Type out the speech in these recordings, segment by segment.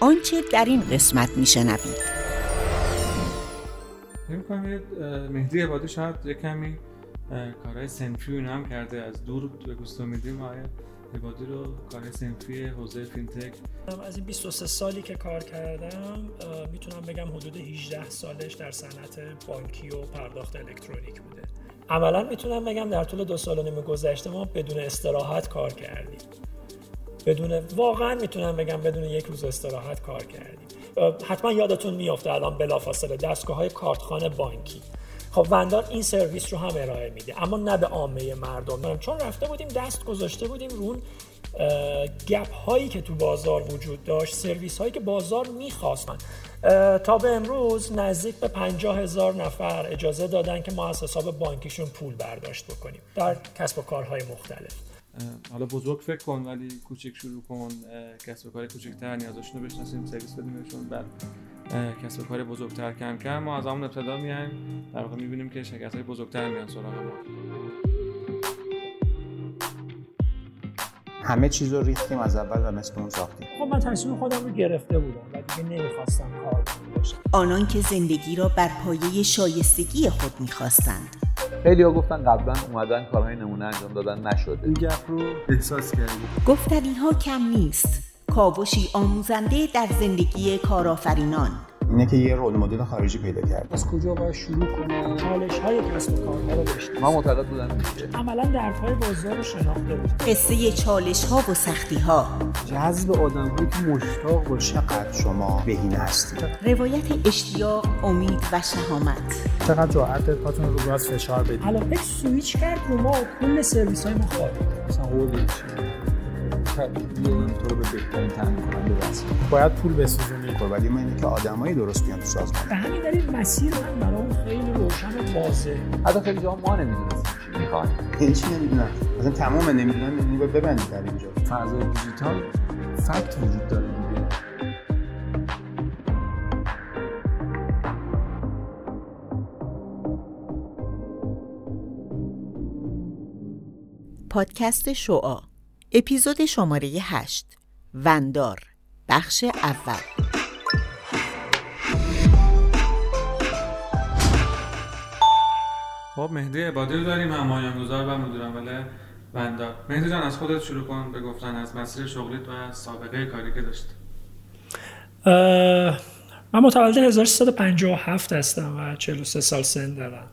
آنچه در این قسمت میشنوید. فکر کنم مهدی عبادی شاید یه کمی کارهای سنفی اینا هم کرده از دور به گوست میدیم آیا عبادی رو کارهای سنفی حوزه فینتک. از این 23 سالی که کار کردم می‌تونم بگم حدود 18 سالش در صنعت بانکی و پرداخت الکترونیک بوده. عملا می‌تونم بگم در طول دو سال و نیم گذشته ما بدون استراحت کار کردیم. بدون واقعا می‌تونم بگم بدون یک روز استراحت کار کردیم. حتما یادتون میافته الان بلافاصله دستگاه های کارتخانه بانکی. خب وندار این سرویس رو هم ارائه میده اما نه به عامه مردم. چون رفته بودیم دست گذاشته بودیم رون گپ هایی که تو بازار وجود داشت سرویس هایی که بازار می‌خواستن. تا به امروز نزدیک به 50 هزار نفر اجازه دادن که ما از حساب بانکیشون پول برداشت بکنیم در کسب و کارهای مختلف. حالا بزرگ فکر کن ولی کوچک شروع کن کسب و کار کوچکتر نیازشون رو بشناسیم سرویس بدیم بهشون بعد کسب و کار بزرگتر کم کم. ما از همون ابتدا میایم. در واقع می‌بینیم که شرکت های بزرگتر میان سراغ ما. همه چیز رو ریختیم از اول و مثل اون ساختیم. خب من تصمیم خودم رو گرفته بودم و دیگه نمی‌خواستم کار باشم آنان که زندگی را بر پایه شایستگی خود می‌خواستند. خیلی ها گفتن قبلا اومدن کارهای نمونه انجام دادن نشده. این گپ رو احساس کردیم گفتنی ها کم نیست. کاوشی آموزنده در زندگی کارآفرینان. اینه که یه رول مدل خارجی پیدا کرد از کجا باید شروع کنه؟ چالش های کسب و کارها رو داشته من معتقد بودم عملا درهای بازار رو شناخته بود. قصه چالش ها و سختی ها جذب آدم هایی که مشتاق و چقدر شما بهینه هستید روایت اشتیاق امید و شهامت. چقدر جرأت پاتون رو راست فشار بدید؟ علاوه سویچ کرد رو ما کل سرویس های ما مثلا هولینگ این تو رو به بهترین تامین کننده برسید باید پول بسوزونی. خب ولی من اینه که آدمایی درست بیان تو سازمان. به همین دلیل مسیر من برام خیلی روشن و واضحه. حتی خیلی جا ما نمی‌دونستیم چی می‌خوایم. این چی نمی‌دونن مثلا تمام نمی‌دونن یعنی باید ببندید در اینجا. فضای دیجیتال فکت وجود داره دیگه. پادکست شعا اپیزود شماره 8 وندار. بخش اول. خب مهدی عبادی رو داریم همایان گذار و مدیر عامل وندار. مهدی جان از خودت شروع کن به گفتن از مسیر شغلیت و سابقه کاری که داشت من متولد 1357 هستم و 43 سال سن دارم.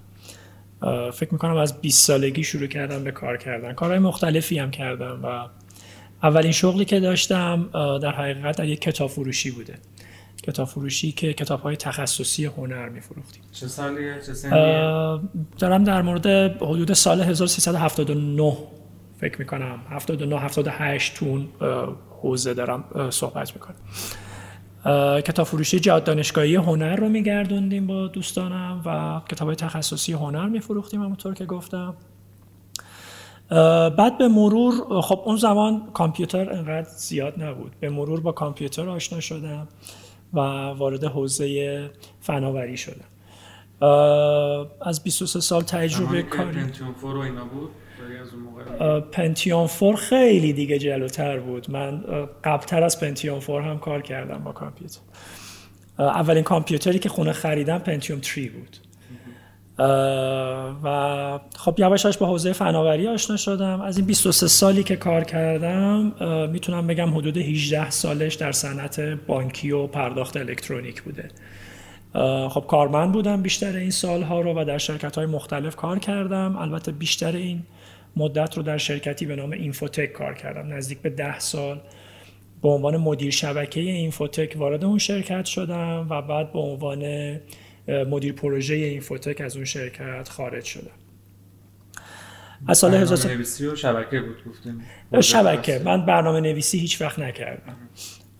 فکر می‌کنم از 20 سالگی شروع کردم به کار کردن. کارهای مختلفی هم کردم و اولین شغلی که داشتم در حقیقت در یک کتاب فروشی بوده. کتاب فروشی که کتاب های تخصصی هنر میفروختیم. چه سالیه؟ چه سنیه؟ دارم در مورد حدود سال 1379 فکر می‌کنم. 79 78 تون حوزه دارم صحبت می‌کنم. کتاب فروشی جاد دانشگاهی هنر رو میگردوندیم با دوستانم و کتاب تخصصی هنر میفروختیم همونطور که گفتم. بعد به مرور خب اون زمان کامپیوتر انقدر زیاد نبود. به مرور با کامپیوتر آشنا شدم و وارد حوزه فناوری شدم. از 23 سال تجربه کاری. پنتیون فور خیلی دیگه جلوتر بود. من قبلتر از پنتیون فور هم کار کردم با کامپیوتر. اولین کامپیوتری که خونه خریدم پنتیوم 3 بود. و خب یواشاش با حوزه فناوری آشنا شدم. از این 23 سالی که کار کردم می‌تونم بگم حدود 18 سالش در صنعت بانکی و پرداخت الکترونیک بوده. خب کارمند بودم بیشتر این سالها رو و در شرکت های مختلف کار کردم. البته بیشتر این مدت رو در شرکتی به نام اینفوتک کار کردم. نزدیک به ده سال به عنوان مدیر شبکه اینفوتک وارد اون شرکت شدم و بعد به عنوان مدیر پروژه اینفوتک از اون شرکت خارج شدم. از سال نویسی و شبکه بود گفتیم. شبکه. من برنامه نویسی هیچ وقت نکردم.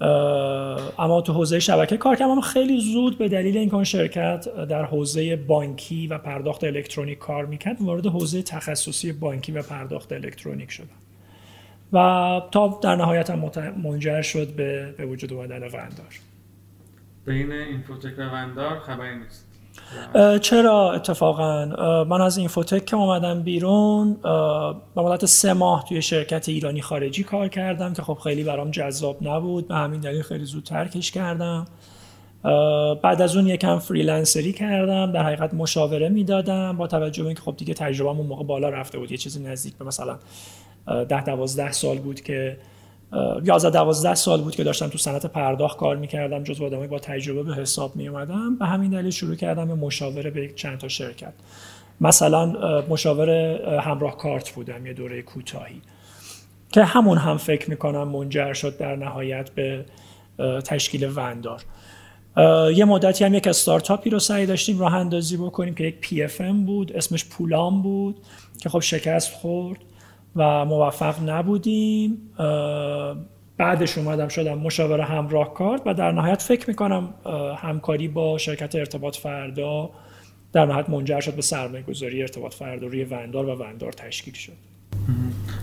اما تو حوزه شبکه کار کردم خیلی زود به دلیل اینکه شرکت در حوزه بانکی و پرداخت الکترونیک کار می‌کرد وارد حوزه تخصصی بانکی و پرداخت الکترونیک شدم. و تا در نهایت هم منجر شد به, به وجود اومدن وندار. بین اینفوتک و وندار خبری نیست. چرا اتفاقا؟ من از اینفوتک که اومدم بیرون. به مدت سه ماه توی شرکت ایرانی خارجی کار کردم که خب خیلی برام جذاب نبود. به همین دلیل خیلی زود ترکش کردم. بعد از اون یکم freelancer ی کردم. در حقیقت مشاوره می‌دادم با توجه به اینکه خب دیگه تجربه اون موقع بالا رفته بود. یه چیزی نزدیک به مثلا ده دوازده سال بود که 11 12 سال بود که داشتم تو صنعت پرداخت کار می‌کردم جز آدمای با تجربه به حساب می اومدم به همین دلیل شروع کردم به مشاوره به چند تا شرکت. مثلا مشاور همراه کارت بودم یه دوره کوتاهی. که همون هم فکر می‌کنم منجر شد در نهایت به تشکیل وندار. یه مدتی هم یک استارتاپی رو سعی داشتیم راه اندازی بکنیم که یک PFM بود اسمش پولام بود که خب شکست خورد. و موفق نبودیم. بعدش اومدم شدم مشاور همراه کارت و در نهایت فکر می‌کنم همکاری با شرکت ارتباط فردا در نهایت منجر شد به سرمایه گذاری ارتباط فردا روی وندار و وندار تشکیل شد.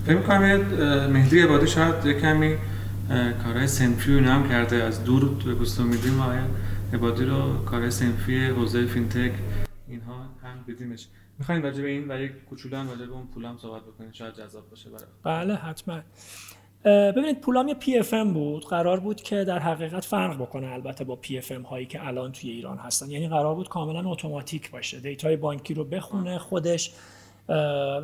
فکر می‌کنم مهدی عبادی شاید کمی کارهای سنفی رو هم کرده. از دور به گوست میدیم آقای عبادی رو کارهای سنفی حوزه فینتک اینها هم دیدیمش می‌خوایم راجع به این و یک کوچولو هم راجع به اون پولام صحبت بکنیم شاید جذاب باشه برای بله حتما. ببینید پولام یه PFM بود. قرار بود که در حقیقت فرق بکنه البته با PFM هایی که الان توی ایران هستن. یعنی قرار بود کاملا اتوماتیک باشه. data ی بانکی رو بخونه خودش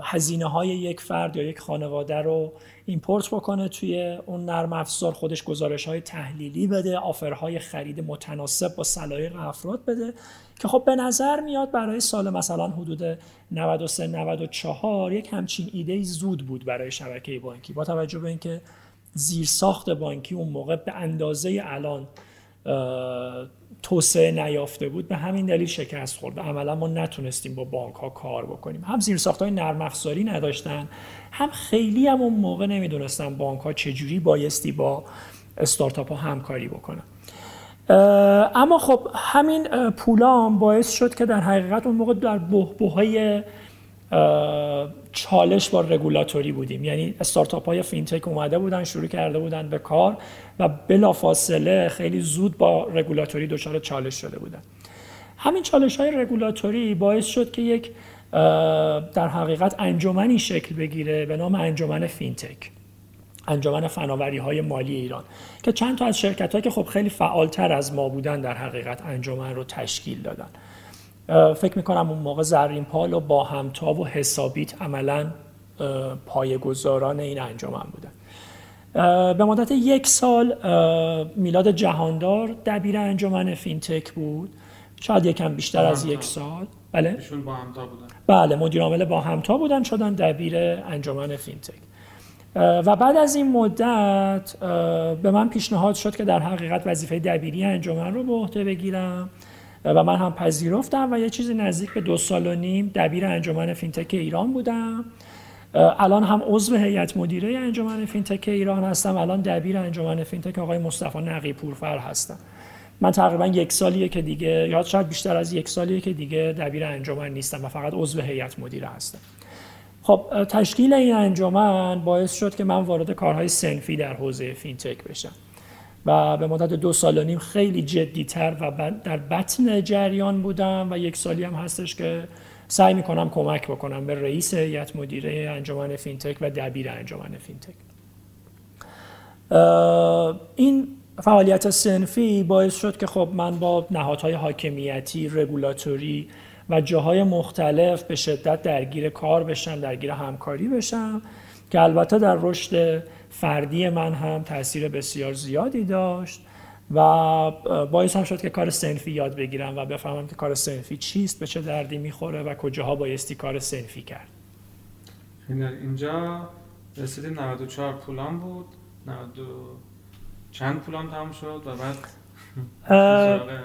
هزینه های یک فرد یا یک خانواده رو import بکنه توی اون نرم افزار خودش گزارش های تحلیلی بده offer های خرید متناسب با سلایق افراد بده. که خب به نظر میاد برای سال مثلا حدود 93 94 یک همچین ایده زود بود برای شبکه بانکی. با توجه به اینکه زیرساخت بانکی اون موقع به اندازه الان توسعه نیافته بود به همین دلیل شکست خورد. عملا ما نتونستیم با بانک ها کار بکنیم. هم زیرساخت های نرم افزاری نداشتن هم خیلی هم اون موقع نمی‌دونستن بانک ها چجوری بایستی با استارتاپ ها همکاری بکنن. اما خب همین پولام باعث شد که در حقیقت اون موقع در بحبوحه‌ی چالش با رگولاتوری بودیم. یعنی استارتاپ های فینتک اومده بودن شروع کرده بودن به کار و بلافاصله خیلی زود با رگولاتوری دچار چالش شده بودن. همین چالش های رگولاتوری باعث شد که یک در حقیقت انجمنی شکل بگیره به نام انجمن فینتک. انجمن فناوری های مالی ایران که چند تا از شرکت که خب خیلی فعالتر از ما بودن در حقیقت انجمن رو تشکیل دادن. فکر می‌کنم اون موقع زرین پال و باهمتا و حسابیت عملا پایه‌گذاران این انجمن بودن. به مدت یک سال میلاد جهاندار دبیر انجمن فینتک بود. شاید یکم بیشتر از یک سال. بله؟ باهمتا بودن. بله مدیر عامل باهمتا بودن شدن دبیر انجمن فینتک. و بعد از این مدت به من پیشنهاد شد که در حقیقت وظیفه دبیری انجمن رو به عهده بگیرم. و من هم پذیرفتم و یه چیزی نزدیک به دو سال و نیم دبیر انجمن فینتک ایران بودم. الان هم عضو هیئت مدیره انجمن فینتک ایران هستم. الان دبیر انجمن فینتک آقای مصطفی نقی پورفر هستم. من تقریبا یک سالیه که دیگه یا شاید بیشتر از یک سالیه که دیگه دبیر انجمن نیستم و فقط عضو هیئت مدیره هستم. خب تشکیل این انجمن باعث شد که من وارد کارهای صنفی در حوزه فینتک بشم و به مدت دو سال و نیم خیلی جدیتر و در بطن جریان بودم و یک سالی هم هستش که سعی می‌کنم کمک بکنم به رئیس هیئت مدیره انجمن فینتک و دبیر انجمن فینتک. این فعالیت صنفی باعث شد که خب من با نهادهای حاکمیتی، رگولاتوری و جاهای مختلف به شدت درگیر کار بشم، درگیر همکاری بشم که البته در رشد فردی من هم تاثیر بسیار زیادی داشت و باعث هم شد که کار سنفی یاد بگیرم و بفهمم که کار سنفی چیست به چه دردی می‌خوره و کجاها بایستی کار سنفی کرد. اینجا رسیدیم 94 پولان بود 92 چند پولان تموم شد و بعد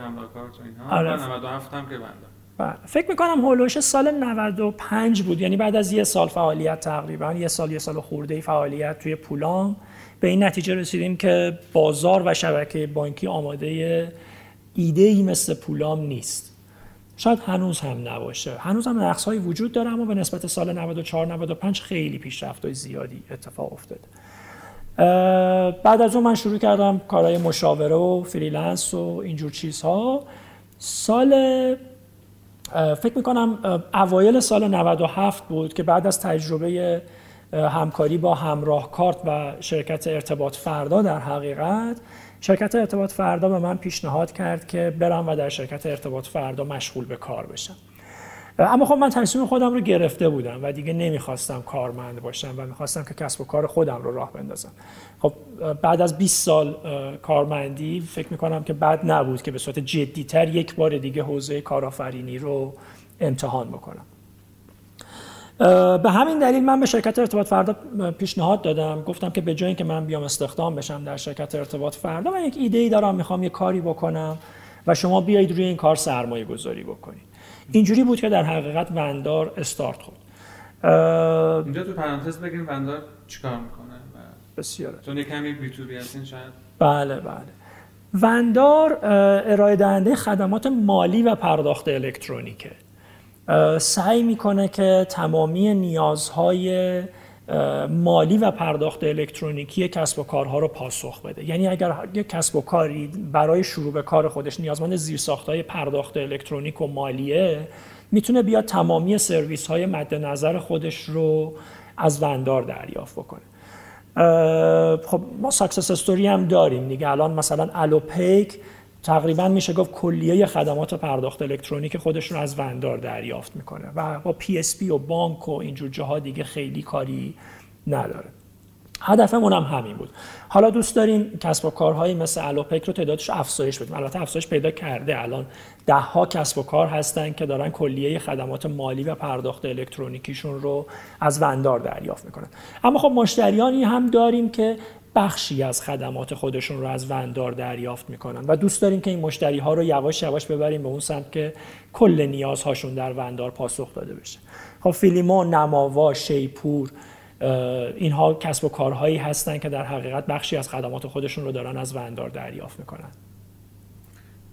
همراه کارت و اینها آره. 97 هم که بنده. بله. فکر می‌کنم هولوش سال 95 بود. یعنی بعد از یه سال فعالیت تقریبا یه سال یه سال خورده فعالیت توی پولام. به این نتیجه رسیدیم که بازار و شبکه بانکی آماده ایده ای مثل پولام نیست. شاید هنوز هم نباشه. هنوز هم نقص های وجود داره اما به نسبت سال 94 95 خیلی پیشرفت های زیادی اتفاق افتاده. بعد از اون من شروع کردم کارهای مشاوره و freelance و اینجور چیزها. سال فکر می‌کنم اوایل سال 97 بود که بعد از تجربه همکاری با همراه کارت و شرکت ارتباط فردا در حقیقت شرکت ارتباط فردا به من پیشنهاد کرد که برم و در شرکت ارتباط فردا مشغول به کار بشم. اما خب من تصمیم خودم رو گرفته بودم و دیگه نمی‌خواستم کارمند باشم و می‌خواستم که کسب و کار خودم رو راه بندازم. خب بعد از 20 سال کارمندی فکر می‌کنم که بعد نبود که به صورت جدیتر یک بار دیگه حوزه کارآفرینی رو امتحان بکنم. به همین دلیل من به شرکت ارتباط فردا پیشنهاد دادم. گفتم که به جای اینکه من بیام استخدام بشم در شرکت ارتباط فردا من یک ایده ای دارم می‌خوام یه کاری بکنم و شما بیایید روی این کار سرمایه گذاری بکنید. اینجوری بود که در حقیقت وندار استارت خورد. اینجا تو پرانتز بگیم وندار چیکار می‌کنه؟ بسیار چون کمی بی تو بی هستین شاید. بله بله. وندار ارائه دهنده خدمات مالی و پرداخت الکترونیکه. سعی می‌کنه که تمامی نیازهای مالی و پرداخت الکترونیکی کسب و کارها رو پاسخ بده. یعنی اگر یک کسب و کاری برای شروع به کار خودش نیازمند زیرساختهای پرداخت الکترونیک و مالیه می‌تونه بیاد تمامی سرویس های مد نظر خودش رو از وندار دریافت بکنه. خب ما success story هم داریم دیگه. الان مثلا الوپیک تقریبا میشه گفت کلیه خدمات پرداخت الکترونیک خودش رو از وندار دریافت می‌کنه و با PSP و بانک و اینجور جاها دیگه خیلی کاری نداره. هدفمون هم همین بود. حالا دوست داریم کسب و کارهایی مثل الوپیک رو تعدادش افزایش بدیم. البته افزایش پیدا کرده الان. ده ها کسب و کار هستن که دارن کلیه خدمات مالی و پرداخت الکترونیکیشون رو از وندار دریافت می‌کنن. اما خب مشتریانی هم داریم که بخشی از خدمات خودشون رو از وندار دریافت می‌کنن و دوست داریم که این مشتری ها رو یواش یواش ببریم به اون سمت که کل نیازهاشون در وندار پاسخ داده بشه. خب فیلیمون نماوا شیپور اینها کسب و کارهایی هستن که در حقیقت بخشی از خدمات خودشون رو دارن از وندار دریافت می‌کنن.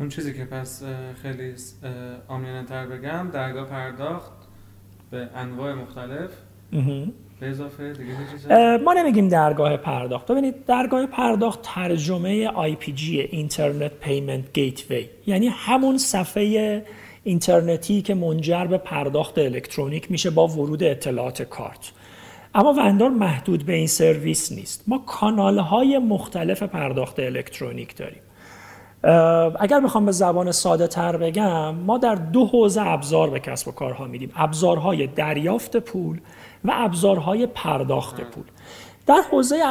اون چیزی که پس خیلی عامیانه‌تر بگم درگاه پرداخت به انواع مختلف. اضافه دیگه ما نمیگیم درگاه پرداخت. ببینید درگاه پرداخت ترجمه IPG Internet Payment Gateway یعنی همون صفحه اینترنتی که منجر به پرداخت الکترونیک میشه با ورود اطلاعات کارت. اما وندار محدود به این سرویس نیست. ما کانال های مختلف پرداخت الکترونیک داریم. اگر بخوام به زبان ساده تر بگم ما در دو حوزه ابزار به کسب و کارها میدیم ابزارهای دریافت پول و ابزارهای پرداخت پول. در حوزه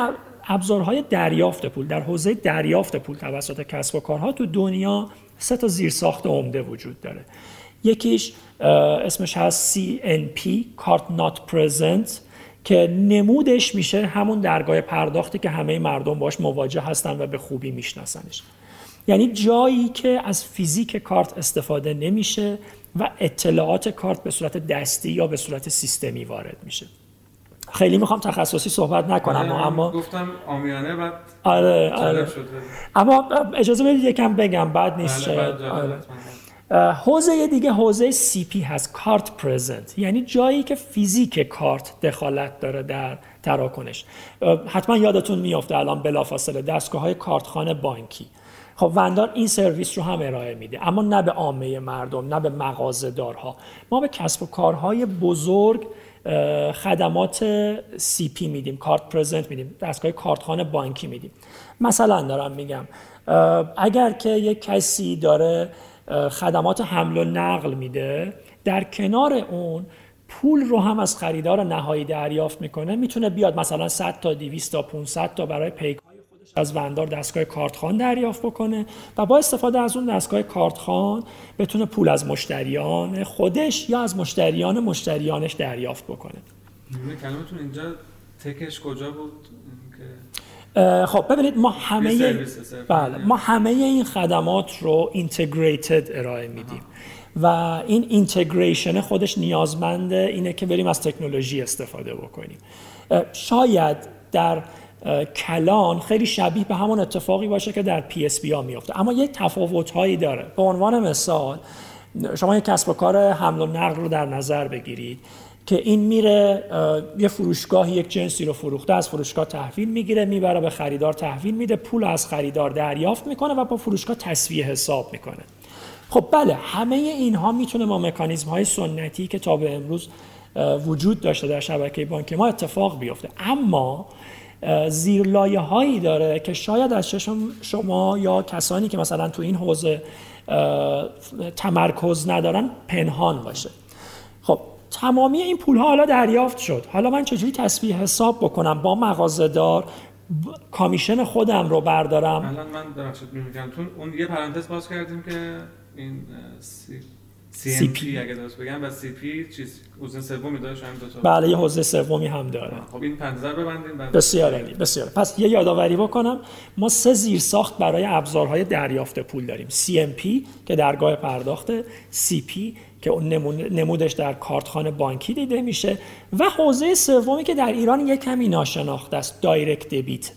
ابزارهای دریافت پول در حوزه دریافت پول توسط کسب و کارها تو دنیا سه تا زیرساخت عمده وجود داره. یکیش اسمش هست CNP Card Not Present که نمودش میشه همون درگاه پرداختی که همه مردم باش مواجه هستن و به خوبی میشناسنش. یعنی جایی که از فیزیک کارت استفاده نمیشه و اطلاعات کارت به صورت دستی یا به صورت سیستمی وارد میشه. خیلی می‌خوام تخصصی صحبت نکنم آره، اما گفتم آمیانه بعد آره, آره. اما اجازه بدید یکم بگم بعد نیست بله آره. حوزه دیگه حوزه CP هست کارت پرزنت. یعنی جایی که فیزیک کارت دخالت داره در تراکنش. حتما یادتون میافته الان بلافاصله دستگاه های کارتخانه بانکی. خب وندار این سرویس رو هم ارائه میده. اما نه به عامه مردم نه به مغازه دارها ما به کسب و کارهای بزرگ خدمات سی پی میدیم کارت پرزنت میدیم دستگاه کارتخانه بانکی میدیم. مثلا دارم میگم اگر که یک کسی داره خدمات حمل و نقل میده در کنار اون پول رو هم از خریدار نهایی دریافت می‌کنه می‌تونه بیاد مثلا 100 تا 200 تا 500 تا برای پیک خودش از وندار دستگاه کارتخان دریافت بکنه و با استفاده از اون دستگاه کارتخان بتونه پول از مشتریان خودش یا از مشتریان مشتریانش دریافت بکنه. کلمتون اینجا تکش کجا بود؟ خب ببینید ما همه بله ما همه این خدمات رو اینتگریتد ارائه میدیم. و این integration خودش نیازمند اینه که بریم از تکنولوژی استفاده بکنیم. شاید در کلان خیلی شبیه به همون اتفاقی باشه که در PSP ها میفته. اما یه تفاوت هایی داره. به عنوان مثال شما یک کسب و کار حمل و نقل رو در نظر بگیرید که این میره یه فروشگاه یک جنسی رو فروخته از فروشگاه تحویل می‌گیره می‌بره به خریدار تحویل میده پول از خریدار دریافت می‌کنه و با فروشگاه تسویه حساب می‌کنه. خب بله همه اینها می‌تونه با مکانیزم های سنتی که تا به امروز وجود داشته در شبکه بانکی ما اتفاق بیفته. اما زیرلایه هایی داره که شاید از چشم شما یا کسانی که مثلا تو این حوزه تمرکز ندارن پنهان باشه. خب تمامی این پول ها حالا دریافت شد. حالا من چجوری تصویه حساب بکنم؟ با مغازه‌دار کامیشن خودم رو بردارم؟ الان من ببخشید میگم. تون اون یه پرانتز باز کردیم که این سی سی پی. اگه درست بگم. و سی پی چیز حوزه سومی داره شاید دو بله یه حوزه سومی هم داره. خب این پنځه ببندیم بسیار عالی بسیار. پس یه یادآوری بکنم. ما سه زیر ساخت برای ابزارهای دریافت پول داریم. CMP که درگاه پرداخت CP که اون نمودش در کارتخانه بانکی دیده میشه و حوزه سومی که در ایران یک کمی ناشناخته است دایرکت دبیت.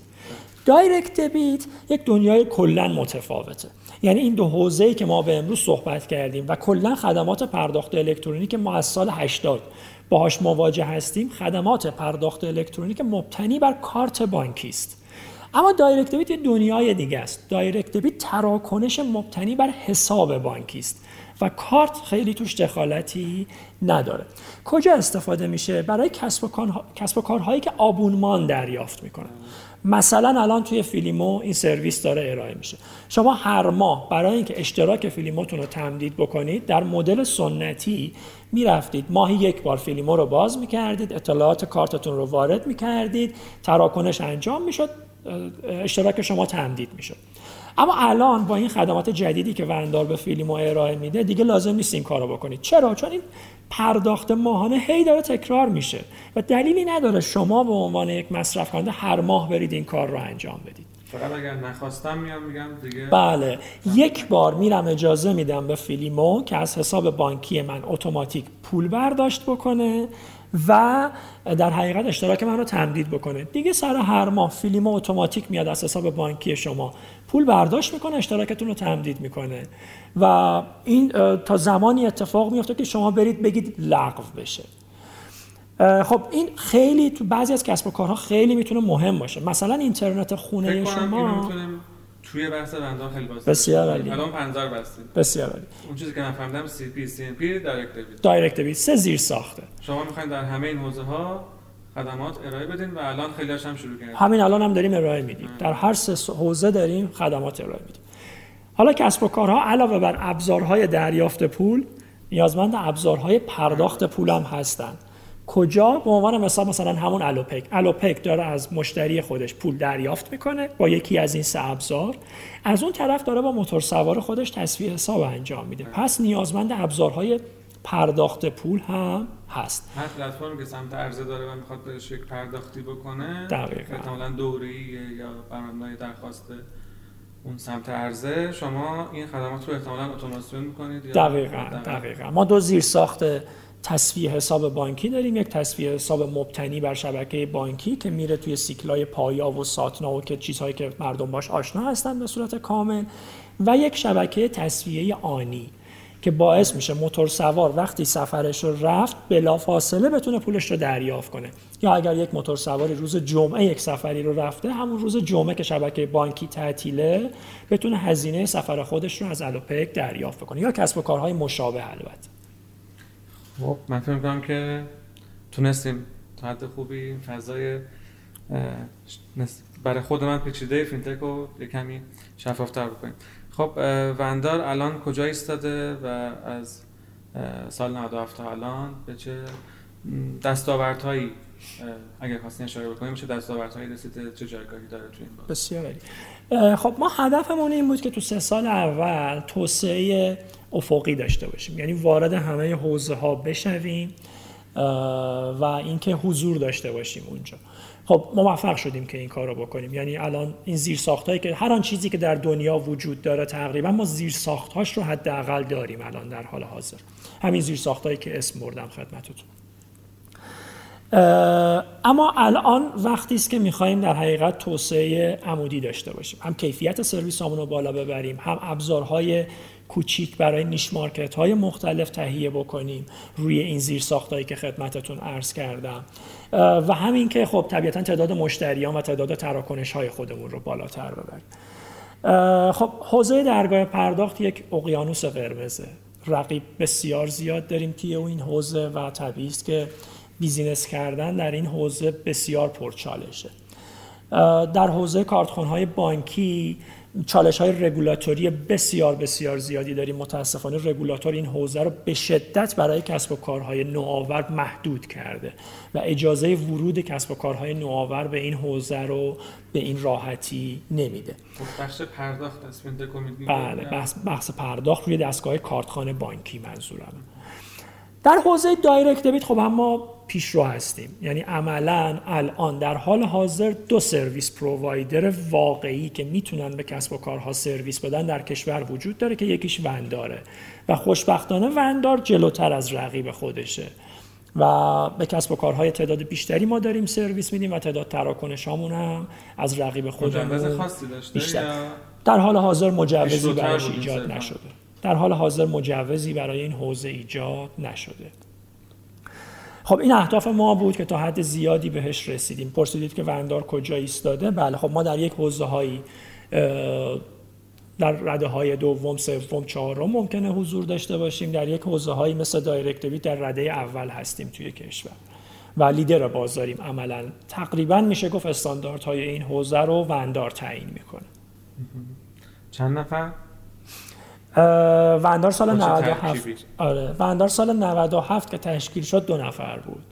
direct debit یک دنیای کلا متفاوته. یعنی این دو حوزه‌ای که ما به امروز صحبت کردیم و کلا خدمات پرداخت الکترونیک ما از سال 80 باهاش مواجه هستیم. خدمات پرداخت الکترونیک مبتنی بر کارت بانکی است. اما direct debit دنیای دیگه است. direct debit تراکنش مبتنی بر حساب بانکی است. و کارت خیلی توش دخالتی نداره. کجا استفاده میشه؟ برای کسب و, کسب و کارهایی که آبونمان دریافت می‌کنن. مثلا الان توی فیلیمو این سرویس داره ارائه میشه. شما هر ماه برای اینکه اشتراک فیلیموتون رو تمدید بکنید در مدل سنتی می‌رفتید. ماهی یک بار فیلیمو رو باز می‌کردید اطلاعات کارتتون رو وارد می‌کردید تراکنش انجام می‌شد اشتراک شما تمدید می‌شد. اما الان با این خدمات جدیدی که وندار به فیلیمو ارائه میده دیگه لازم نیست این کارو بکنید. چرا؟ چون این پرداخت ماهانه هی داره تکرار میشه و دلیلی نداره شما به عنوان یک مصرف کننده هر ماه برید این کار رو انجام بدید. فقط اگر نخواستم میام میگم دیگه. بله. یک بار میرم اجازه میدم به فیلیمو که از حساب بانکی من اتوماتیک پول برداشت بکنه. و در حقیقت اشتراک من رو تمدید بکنه. دیگه سر هر ماه فیلیمو اتوماتیک میاد از حساب بانکی شما. پول برداشت می‌کنه اشتراکتون رو تمدید می‌کنه. و این تا زمانی اتفاق میفته که شما برید بگید لغو بشه. خب این خیلی تو بعضی از کسب و کارها خیلی می‌تونه مهم باشه. مثلا اینترنت خونه شما توی بحث بندان خیلی بازی بسیار عالی. الان 50 بستید بسیار عالی. اون چیزی که من فهمیدم CP CNP direct debit direct سه زیر ساخته. شما می‌خواین در همه این حوزه ها خدمات ارائه بدین و الان خیلی هم شروع کردیم. همین الان هم داریم ارائه میدیم. در هر سه حوزه داریم خدمات ارائه میدیم. حالا کسب و کارها علاوه بر ابزارهای دریافت پول نیازمند ابزارهای پرداخت پول هم هستند کجا؟ به عنوان مثال مثلا همون الوپک. الوپک داره از مشتری خودش پول دریافت می‌کنه با یکی از این سه ابزار از اون طرف داره با موتور سوار خودش تصفیه حساب انجام میده. پس نیازمند ابزارهای پرداخت پول هم هست. هر پلتفرمی که سمت عرضه داره و می‌خواد بهش یک پرداختی بکنه دقیقاً. احتمالاً دوری یا برنامه درخواست اون سمت عرضه شما این خدمات رو احتمالاً اتوماسیون می‌کنید دقیقاً دقیقاً. ما دو زیر ساخت تصفیه حساب بانکی داریم. یک تصفیه حساب مبتنی بر شبکه بانکی که میره توی سیکلای پایا و ساتنا و که چیزهایی که مردم باش آشنا هستن به صورت کامل. و یک شبکه تصفیه آنی که باعث میشه موتور سوار وقتی سفرش رو رفت بلا فاصله بتونه پولش رو دریافت کنه. یا اگر یک موتور سواری روز جمعه یک سفری رو رفته همون روز جمعه که شبکه بانکی تعطیله بتونه هزینه سفر خودش رو از الوپک دریافت کنه یا کسب و کارهای مشابه البته. خب من فکر می‌کنم که تونستیم تا حد خوبی فضای برای خود من پیچیده فینتک رو یه کمی شفافتر بکنیم. خب وندار الان کجا ایستاده و از سال 97 تا الان به چه دستاوردهایی اگر خواستین اشاره بکنیم چه دستاوردهایی رسیده چه جایگاهی داره تو این باز بسیار خب ما هدفمون این بود که تو سه سال اول توسعه افقی داشته باشیم. یعنی وارد همه حوزه ها بشویم و اینکه حضور داشته باشیم اونجا. خب موفق شدیم که این کار رو بکنیم. یعنی الان این زیر هایی که هر آن چیزی که در دنیا وجود داره تقریبا ما زیر هاش رو حداقل داریم الان در حال حاضر. همین زیر هایی که اسم بردم خدمتتون. اما الان وقتی است که می‌خوایم در حقیقت توسعه عمودی داشته باشیم. هم کیفیت سرویس رو بالا ببریم هم ابزارهای کوچیک برای نیش مارکت های مختلف تهیه بکنیم روی این زیر ساختایی که خدمتتون عرض کردم. و همین که خب طبیعتا تعداد مشتریان و تعداد تراکنش های خودمون رو بالاتر ببریم. خب حوزه درگاه پرداخت یک اقیانوس قرمزه. رقیب بسیار زیاد داریم توی این حوزه و طبیعی است که بیزینس کردن در این حوزه بسیار پرچالشه. در حوزه های بانکی چالش های رگولاتوری بسیار بسیار زیادی داریم. متاسفانه رگولاتور این حوزه رو به شدت برای کسب و کارهای نوآور محدود کرده و اجازه ورود کسب و کارهای نوآور به این حوزه رو به این راحتی نمیده. خب، بخش پرداخت است بله بحث, بحث پرداخت روی دستگاه کارتخانه بانکی منظورم. در حوزه direct debit خب اما پیشرو هستیم. یعنی عملا الان در حال حاضر دو service provider واقعی که می‌تونن به کسب و کارها سرویس بدن در کشور وجود داره که یکیش ونداره و خوشبختانه وندار جلوتر از رقیب خودشه. و به کسب و کارهای تعداد بیشتری ما داریم سرویس میدیم و تعداد تراکنش هم از رقیب خودمون بیشتر. در حال حاضر مجوزی براش ایجاد نشده. در حال حاضر مجوزی برای این حوزه ایجاد نشده. خب این اهداف ما بود که تا حد زیادی بهش رسیدیم. پرسیدید که وندار کجا ایستاده؟ بله خب ما در یک حوزه هایی در رده های دوم سوم چهارم ممکنه حضور داشته باشیم. در یک حوزه هایی مثل دایرکت در رده اول هستیم توی کشور و لیدر بازاریم. عملا تقریبا میشه گفت استانداردهای این حوزه رو وندار تعیین می‌کنه. چند نفر؟ وندار سال 97 آره. وندار سال 97 که تشکیل شد دو نفر بود.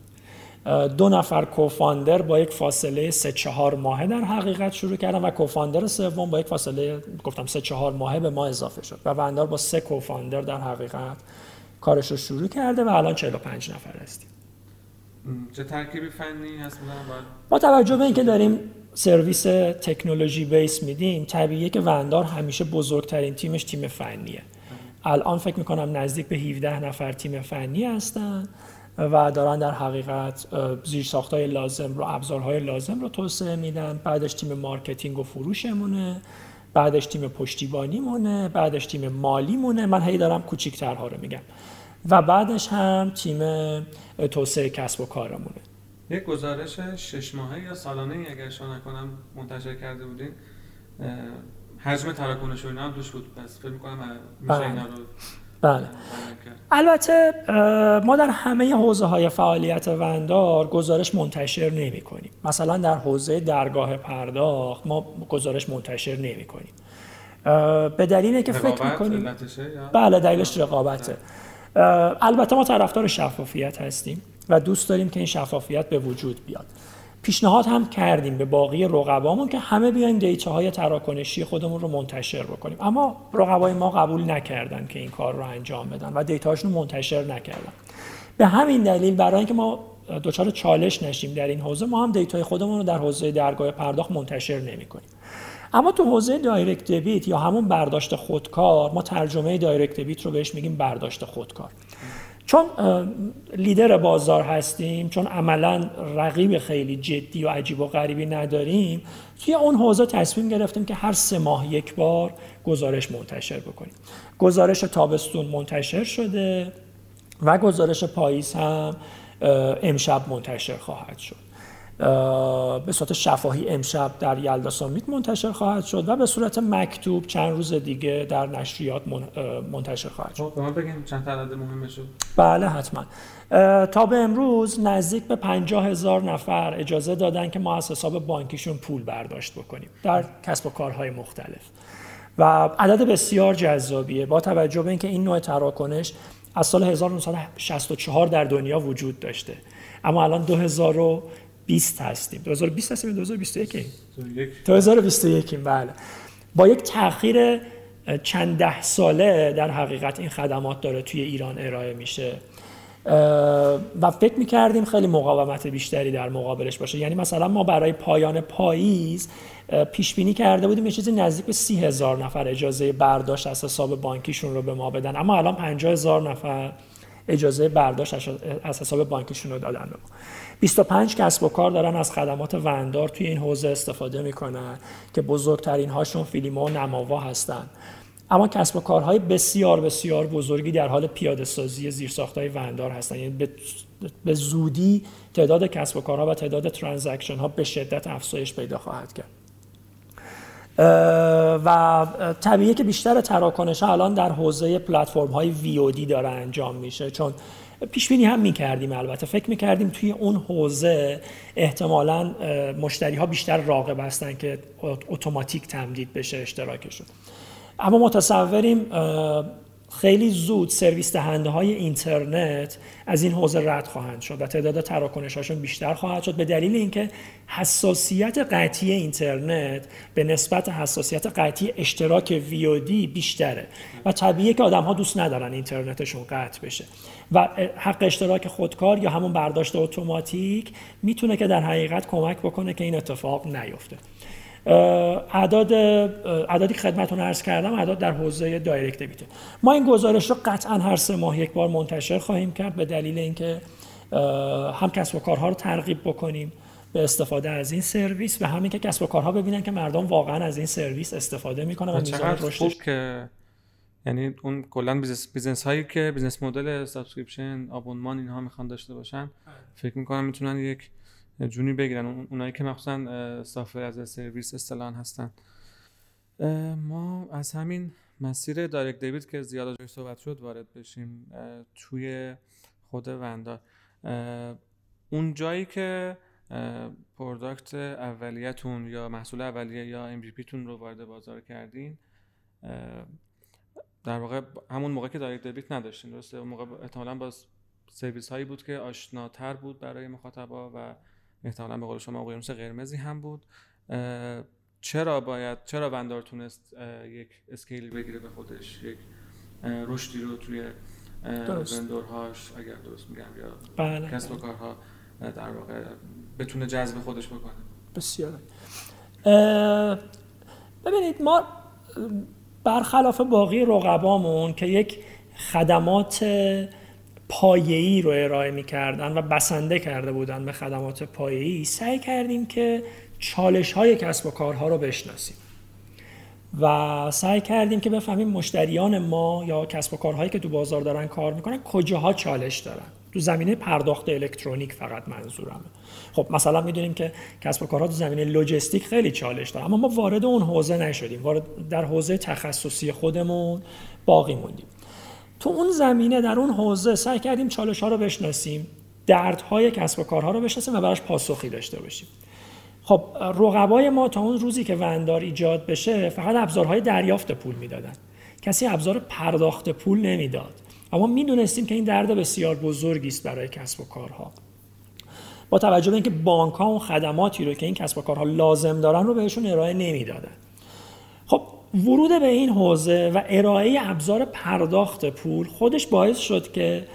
دو نفر کوفاندر با یک فاصله سه چهار ماهه در حقیقت شروع کردن و کوفاندر سوم با یک فاصله گفتم سه چهار ماهه به ما اضافه شد. و وندار با سه کوفاندر در حقیقت کارش رو شروع کرده و الان 45 نفر هستیم. چه ترکیبی فنی هست؟ با توجه به اینکه داریم سرویس تکنولوژی بیس میدیم طبیعیه که وندار همیشه بزرگترین تیمش تیم فنیه. الان فکر می‌کنم نزدیک به 17 نفر تیم فنی هستن و دارن در حقیقت زیر ساختای لازم رو ابزارهای لازم رو توسعه میدن. بعدش تیم marketing و فروشمونه بعدش تیم پشتیبانی مونه بعدش تیم مالی مونه من هی دارم کوچیکترها رو میگم. و بعدش هم تیم توسعه کسب و کارمونه. یک گزارش شش ماهه یا سالانه ای اگر شما نکنم منتشر کرده بودین حجم تراکنش و اینا هم توش بود. پس فکر می‌کنم میشه بله. اینا رو بله. البته ما در همه حوزه های فعالیت وندار گزارش منتشر نمی کنیم مثلا در حوزه درگاه پرداخت ما گزارش منتشر نمی کنیم به دلیل که فکر می‌کنیم بله دلیلش رقابته. البته ما طرفدار شفافیت هستیم. و دوست داریم که این شفافیت به وجود بیاد. پیشنهاد هم کردیم به باقی رقبامون که همه بیایم data های تراکنشی خودمون رو منتشر بکنیم. اما رقبای ما قبول نکردن که این کار رو انجام بدن و data هاشون رو منتشر نکردن. به همین دلیل برای اینکه ما دچار چالش نشیم در این حوزه ما هم data ی خودمون رو در حوزه درگاه پرداخت منتشر نمی کنیم اما تو حوزه direct debit یا همون برداشت خودکار ما ترجمه direct debit رو بهش میگیم برداشت خودکار. چون لیدر بازار هستیم چون عملا رقیب خیلی جدی و عجیب و غریبی نداریم توی اون حوزه تصمیم گرفتیم که هر سه ماه یک بار گزارش منتشر بکنیم. گزارش تابستون منتشر شده و گزارش پاییز هم امشب منتشر خواهد شد. به صورت شفاهی امشب در یلدا سامیت منتشر خواهد شد و به صورت مکتوب چند روز دیگه در نشریات منتشر خواهد شد. خب بگیم چند عدد مهمه شد. بله حتما. تا به امروز نزدیک به 50 هزار نفر اجازه دادن که ما از حساب بانکیشون پول برداشت بکنیم در کسب و کارهای مختلف. و عدد بسیار جذابیه با توجه به اینکه این نوع تراکنش از سال 1964 در دنیا وجود داشته اما الان 2000 20 هستیم. 2020 هستیم 2021 2021 بله. با یک تاخیر چند ده ساله در حقیقت این خدمات داره توی ایران ارائه میشه. و فکر می‌کردیم خیلی مقاومت بیشتری در مقابلش باشه. یعنی مثلا ما برای پایان پاییز پیش بینی کرده بودیم یه چیزی نزدیک به سی هزار نفر اجازه برداشت از حساب بانکیشون رو به ما بدن. اما الان 50 هزار نفر اجازه برداشت از حساب بانکیشون رو دادن به ما. 25 کسب و کار دارن از خدمات وندار توی این حوزه استفاده می‌کنن که بزرگترین هاشون فیلیما و نماوا هستن. اما کسب و کارهای بسیار بسیار بزرگی در حال پیاده سازی زیرساختهای وندار هستن. یعنی به زودی تعداد کسب و کارها و تعداد ترانزکشن ها به شدت افزایش پیدا خواهد کرد. و طبیعیه که بیشتر تراکنش ها الان در حوزه پلتفرم های وی داره انجام میشه. چون پیش بینی هم می‌کردیم البته. فکر می‌کردیم توی اون حوزه احتمالا مشتری ها بیشتر راقب هستن که اتوماتیک تمدید بشه اشتراکشون. اما متصوریم خیلی زود سرویس دهنده های اینترنت از این حوزه رد خواهند شد و تعداد تراکنش هاشون بیشتر خواهد شد به دلیل اینکه حساسیت قطعی اینترنت به نسبت حساسیت قطعی اشتراک ویودی بیشتره و طبیعیه که آدم ها دوست ندارن اینترنتشون قطع بشه. و حق اشتراک خودکار یا همون برداشت اتوماتیک می‌تونه که در حقیقت کمک بکنه که این اتفاق نیفته. اعداد اعدادی که خدمتتون عرض کردم اعداد در حوزه دایرکت دیبیت ما این گزارش رو قطعا هر سه ماه یک بار منتشر خواهیم کرد به دلیل اینکه هم کسب و کارها رو ترغیب بکنیم به استفاده از این سرویس و همین که کسب و کارها ببینن که مردم واقعا از این سرویس استفاده می‌کنن و میزان رشدش که یعنی اون کلا business business هایی که business model subscription آبونمان اینها می‌خوان داشته باشن فکر می‌کنم می‌تونن یک جونی بگیرن. اونایی که مخصوصا suffer از سرویس اصطلاحا هستن. ما از همین مسیر direct debit که زیاد جای صحبت شد وارد بشیم توی خود وندار اون جایی که product اولیتون یا محصول اولیه یا MVP تون رو وارد بازار کردین در واقع همون موقع که دایرکت دیبیت نداشتین درسته؟ اون موقع احتمالاً با سرویس هایی بود که آشناتر بود برای مخاطبا و احتمالا به قول شما اقیانوس قرمزی هم بود. چرا باید چرا وندار تونست یک اسکیلی بگیره به خودش یک رشدی رو توی وندورهاش اگر درست میگم یا بله. کسب و کارها در واقع بتونه جذب خودش بکنه؟ بسیار. ببینید ما برخلاف باقی رقبامون که یک خدمات پایه‌ای رو ارائه می‌کردن و بسنده کرده بودن به خدمات پایه‌ای سعی کردیم که چالش های کسب و کارها رو بشناسیم. و سعی کردیم که بفهمیم مشتریان ما یا کسب و کارهایی که تو بازار دارن کار می‌کنن کجاها چالش دارن. تو زمینه پرداخت الکترونیک فقط منظورمه. خب مثلا می‌دونیم که کسب و کارها تو زمینه لوجستیک خیلی چالش دارن اما ما وارد اون حوزه نشدیم. وارد در حوزه تخصصی خودمون باقی موندیم. تو اون زمینه در اون حوزه سعی کردیم چالش ها رو بشناسیم دردهای کسب و کارها رو بشناسیم و براش پاسخی داشته باشیم. خب رقبای ما تا اون روزی که وندار ایجاد بشه فقط ابزارهای دریافت پول می‌دادن. کسی ابزار پرداخت پول نمی‌داد. اما می‌دونستیم که این درد بسیار بزرگی است برای کسب و کارها. با توجه به اینکه بانک ها اون خدماتی رو که این کسب و کارها لازم دارن رو بهشون ارائه نمی‌دادن. خب ورود به این حوزه و ارائه ابزار پرداخت پول خودش باعث شد که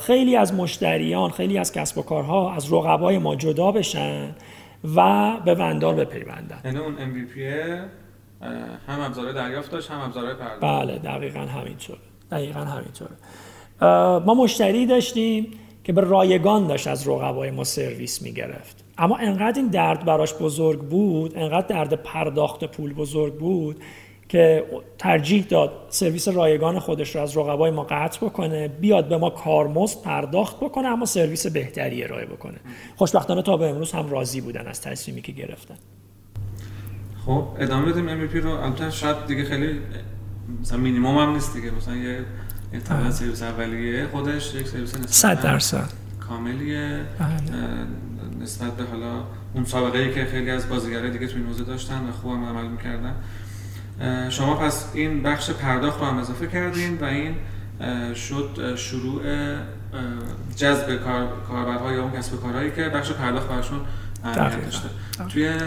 خیلی از مشتریان خیلی از کسب و کارها از رقبای ما جدا بشن و به وندار بپیوندن. یعنی اون MVP هم ابزار دریافت داشت هم ابزار پرداخت. بله دقیقا همینطوره دقیقا همینطوره ما مشتری داشتیم که به رایگان داشت از رقبای ما سرویس می‌گرفت. اما انقدر این درد براش بزرگ بود انقدر درد پرداخت پول بزرگ بود که ترجیح داد سرویس رایگان خودش رو از رقبای ما قطع بکنه بیاد به ما کارمزد پرداخت بکنه اما سرویس بهتری ارائه بکنه. خوشبختانه تا به امروز هم راضی بودن از تصمیمی که گرفتن. خب ادامه بدیم MVP رو. البته شاید دیگه خیلی مثلا مینیمم هم نیست دیگه. مثلا یه سرویس اولیه خودش یک سرویس نسبت درصد. کاملیه. بله. نسبت به حالا اون سابقه ای که خیلی از بازیگرای دیگه تو این حوزه داشتن و خوبم عمل می‌کردن. شما پس این بخش پرداخت رو هم اضافه کردین و این شد شروع جذب کار، کاربرهای اون کسب کارهایی که بخش پرداخت براشون اهمیت داشته. توی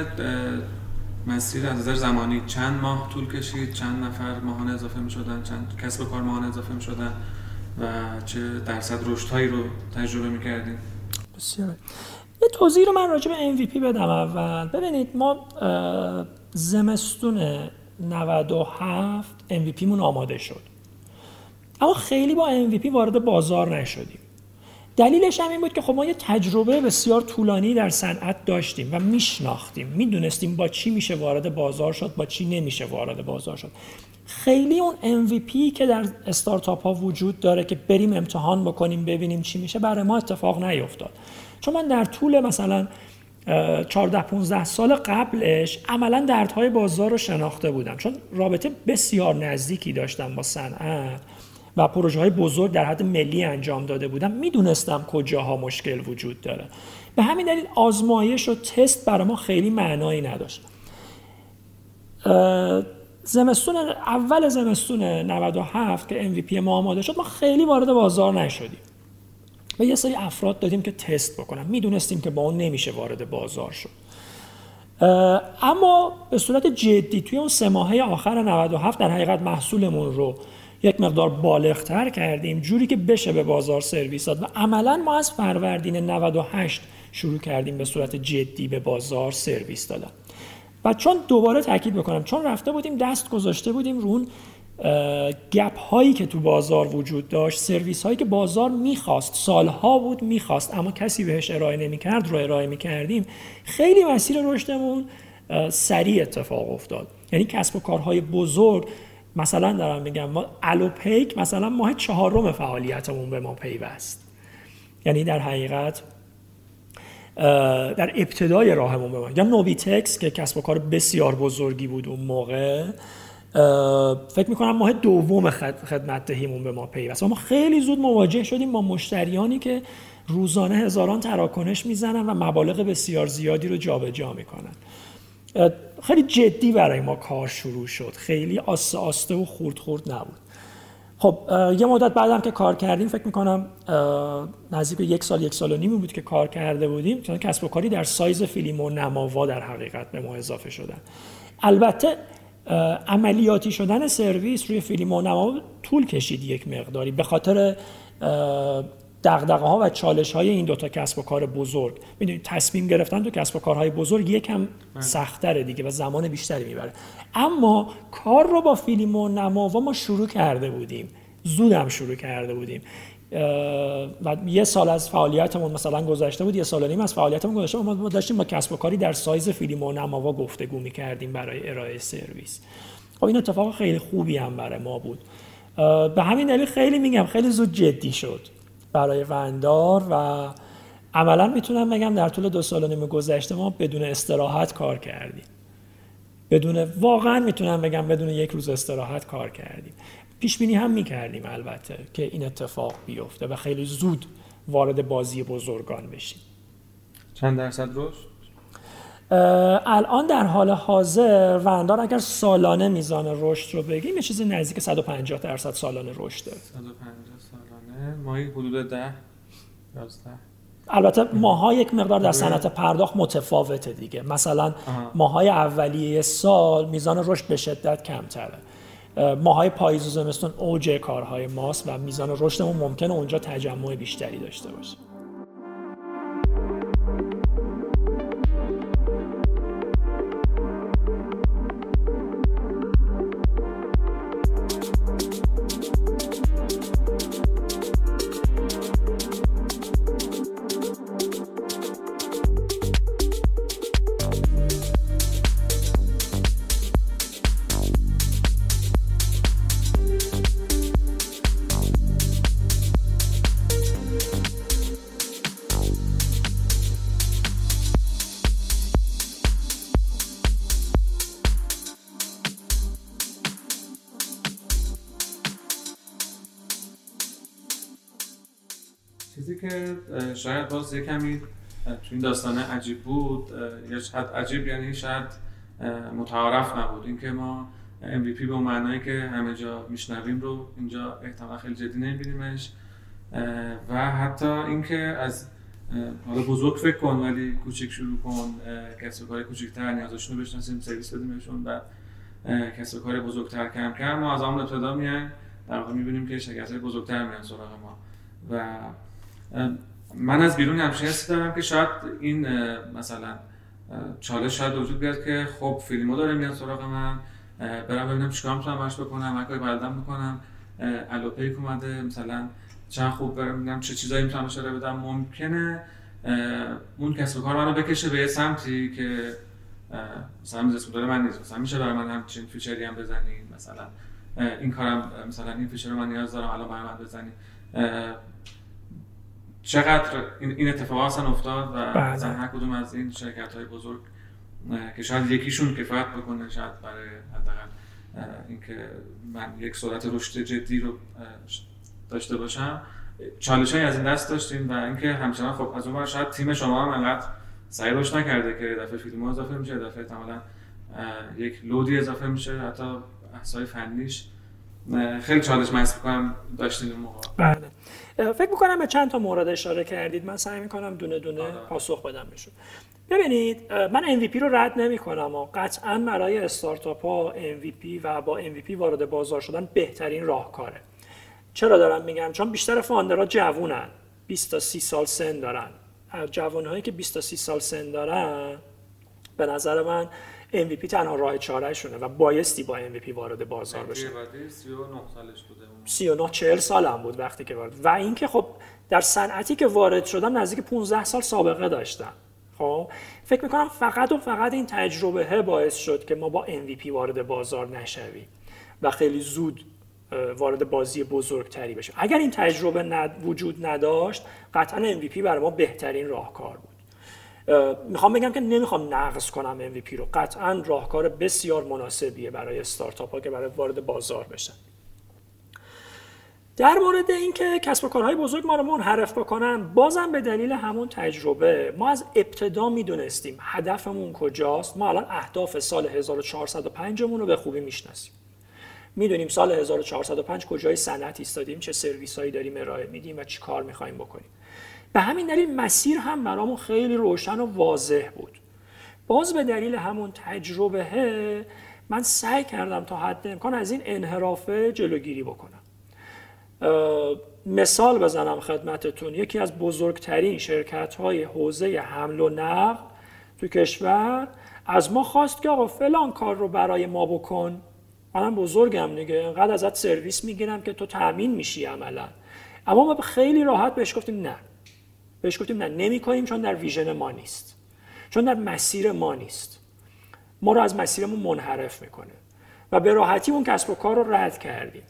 مسیر از نظر زمانی چند ماه طول کشید؟ چند نفر ماهانه اضافه می شدن چند کسب کار ماهانه اضافه می شدن و چه درصد رشد هایی رو تجربه می کردیم بسیار. یه توضیح رو من راجع به MVP بدم اول. ببینید ما زمستون 97 MVP مون آماده شد. اما خیلی با MVP وارد بازار نشدیم. دلیلش هم این بود که خب ما یه تجربه بسیار طولانی در صنعت داشتیم و میشناختیم. می‌دونستیم با چی میشه وارد بازار شد با چی نمیشه وارد بازار شد. خیلی اون MVP که در استارتاپ ها وجود داره که بریم امتحان بکنیم ببینیم چی میشه برای ما اتفاق نیفتاد. چون من در طول مثلا 14 15 سال قبلش عملا دردهای بازار رو شناخته بودم. چون رابطه بسیار نزدیکی داشتم با صنعت و پروژه های بزرگ در حد ملی انجام داده بودم. می‌دونستم کجاها مشکل وجود داره. به همین دلیل آزمایش و تست برای ما خیلی معنایی نداشت. زمستون اول زمستون 97 که MVP ما آماده شد ما خیلی وارد بازار نشدیم. و یه سری افراد دادیم که تست بکنم می‌دونستیم که با اون نمیشه وارد بازار شد. اما به صورت جدی توی اون سه ماهه آخر 97 در حقیقت محصولمون رو یک مقدار بالغتر کردیم جوری که بشه به بازار سرویس داد. و عملا ما از فروردین 98 شروع کردیم به صورت جدی به بازار سرویس دادن. و چون دوباره تاکید بکنم چون رفته بودیم دست گذاشته بودیم رون گپ هایی که تو بازار وجود داشت سرویس هایی که بازار می‌خواست. سالها بود می‌خواست اما کسی بهش ارائه نمی‌کرد رو ارائه می‌کردیم. خیلی مسیر رشدمون سریع اتفاق افتاد. یعنی کسب و کارهای بزرگ مثلا دارم میگم ما الوپیک مثلا ماه چهارم فعالیتمون به ما پیوست. یعنی در حقیقت در ابتدای راهمون به ما. یا نوبیتکس که کسب و کار بسیار بزرگی بود اون موقع. فکر می‌کنم ماه دوم خدمت دهیمون به ما پیوست. ما خیلی زود مواجه شدیم با مشتریانی که روزانه هزاران تراکنش می‌زنن و مبالغ بسیار زیادی رو جابجا جا می‌کنن خیلی جدی برای ما کار شروع شد. خیلی آسته آسته و خورد خورد نبود. خب یه مدت بعدم که کار کردیم فکر می‌کنم نزدیک یک سال یک سال و نیمی بود که کار کرده بودیم. چون کسب و کاری در سایز فیلم و نماوا در حقیقت به ما اضافه شدن. البته عملیاتی شدن سرویس روی فیلم و نما طول کشید یک مقداری. به خاطر دغدغه ها و چالش های این دوتا کسب و کار بزرگ. می‌دونید تصمیم گرفتن تو کسب و کارهای بزرگ یکم بله. سختره دیگه و زمان بیشتری می‌بره. اما کار رو با فیلم و نما ما شروع کرده بودیم. زودم شروع کرده بودیم. و یه سال از فعالیتمون مثلا گذشته بود یه سال و نیم از فعالیتمون گذشته بود. ما داشتیم با کسب و کاری در سایز فیلم و نماوا گفتگو می‌کردیم برای ارائه سرویس. خب این اتفاق خیلی خوبی هم برای ما بود. به همین دلیل خیلی میگم خیلی زود جدی شد برای وندار و عملا می‌تونم بگم در طول دو سال و نیم گذشته ما بدون استراحت کار کردیم. بدون واقعا می‌تونم بگم بدون یک روز استراحت کار کردیم. پیش بینی هم می‌کردیم البته که این اتفاق بیفته و خیلی زود وارد بازی بزرگان بشیم. چند درصد رشد؟ الان در حال حاضر وندار اگر سالانه میزان رشد رو بگیم یه چیزی نزدیک 150 درصد سالانه رشد داره 150 سالانه. ماهی حدود 10 11 البته ماها یک مقدار در صنعت پرداخت متفاوته دیگه. مثلا ماهای اولیه سال میزان رشد به شدت کمتره. ماهای پاییز و زمستون اوج کارهای ماست و میزان رشدمون ممکنه اونجا تجمع بیشتری داشته باشه. شاید باز یه کمی تو این داستانه عجیب بود یا شاید عجیب یعنی شاید متعارف نبود. اینکه ما MVP به اون معنایی که همه جا میشنویم رو اینجا احتمال خیلی جدی نمیبینیمش. و حتی اینکه از حالا بزرگ فکر کن ولی کوچیک شروع کن کسب کار کوچیک‌تر نیازشون رو بشناسیم سرویس بدیمشون و کسب کار بزرگتر کم کم ما از همون ابتدا میایم در واقع می‌بینیم که شرکت بزرگتر میان سراغ ما. و من از بیرون همچین حسی دارم که شاید این مثلا چالش شاید وجود بیاد که خب فیلمو داره میاد سراغ من برم ببینم چیکار می‌تونم براش بکنم هر کاری بلدم می‌کنم. الوپیک اومده مثلا چند خوب برم چه چیزایی می‌تونم اشاره بدم. ممکنه اون کسب کار منو بکشه به سمتی که مثلا میز داره من نیست. مثلا میشه برای من همچین فیچری هم بزنین مثلا این کارم مثلا این feature رو من نیاز دارم الان برای من بزنین چقدر این این اتفاق اصلا افتاد و بله. مثلا هر کدوم از این شرکت های بزرگ که شاید یکیشون کفایت بکنه شاید برای حداقل اینکه من یک سرعت رشد جدی رو داشته باشم. چالش از این دست داشتیم و اینکه همچنان خب از اون شاید تیم شما هم انقدر سریع رشد نکرده که دفعه فیلم اضافه میشه دفعه احتمالاً یک لودی اضافه میشه حتی بحث‌های فنیش. خیلی چالش محسوب کنم داشتیم اون موقع. بله. فکر می‌کنم به چند تا مورد اشاره کردید. من سعی می‌کنم دونه دونه آره. پاسخ بدم بهشون. ببینید من MVP رو رد نمی کنم و قطعا برای استارتاپ ها MVP و با MVP وارد بازار شدن بهترین راهکاره. چرا دارم میگم؟ چون بیشتر فاندرها جوونن. 20 تا 30 سال سن دارن. جوانهایی که 20 تا 30 سال سن دارن به نظر من MVP تنها راه چاره شونه و بایستی با MVP وارد بازار بشه. بعدی 39 سالش بوده اون. 39 40 سالم بود وقتی که وارد. و اینکه خب در صنعتی که وارد شدم نزدیک 15 سال سابقه داشتم. خب فکر می‌کنم فقط و فقط این تجربه باعث شد که ما با MVP وارد بازار نشویم و خیلی زود وارد بازی بزرگتری بشیم. اگر این تجربه ند- وجود نداشت قطعا MVP برای ما بهترین راهکار بود. می‌خوام بگم که نمی‌خوام نقض کنم MVP رو. قطعا راهکار بسیار مناسبیه برای استارتاپ ها که برای وارد بازار بشن. در مورد اینکه کسب و کارهای بزرگ ما رو منحرف بکنن بازم به دلیل همون تجربه ما از ابتدا می‌دونستیم هدفمون کجاست. ما الان اهداف سال 1405 مون رو به خوبی می‌شناسیم. می‌دونیم سال 1405 کجای صنعت ایستادیم چه سرویس هایی داریم ارائه میدیم و چی کار می‌خوایم بکنیم. به همین دلیل مسیر هم برامون خیلی روشن و واضح بود. باز به دلیل همون تجربه من سعی کردم تا حد امکان از این انحرافه جلوگیری بکنم. مثال بزنم خدمتتون. یکی از بزرگترین شرکت های حوزه حمل و نقل تو کشور از ما خواست که آقا فلان کار رو برای ما بکن. منم بزرگم دیگه انقدر ازت سرویس می‌گیرم که تو تأمین میشی عملا. اما ما خیلی راحت بهش گفتیم نه. بهش گفتیم نه نمی کنیم چون در ویژن ما نیست. چون در مسیر ما نیست. ما رو از مسیرمون منحرف می‌کنه. و به راحتی اون کسب و کار رو رد کردیم.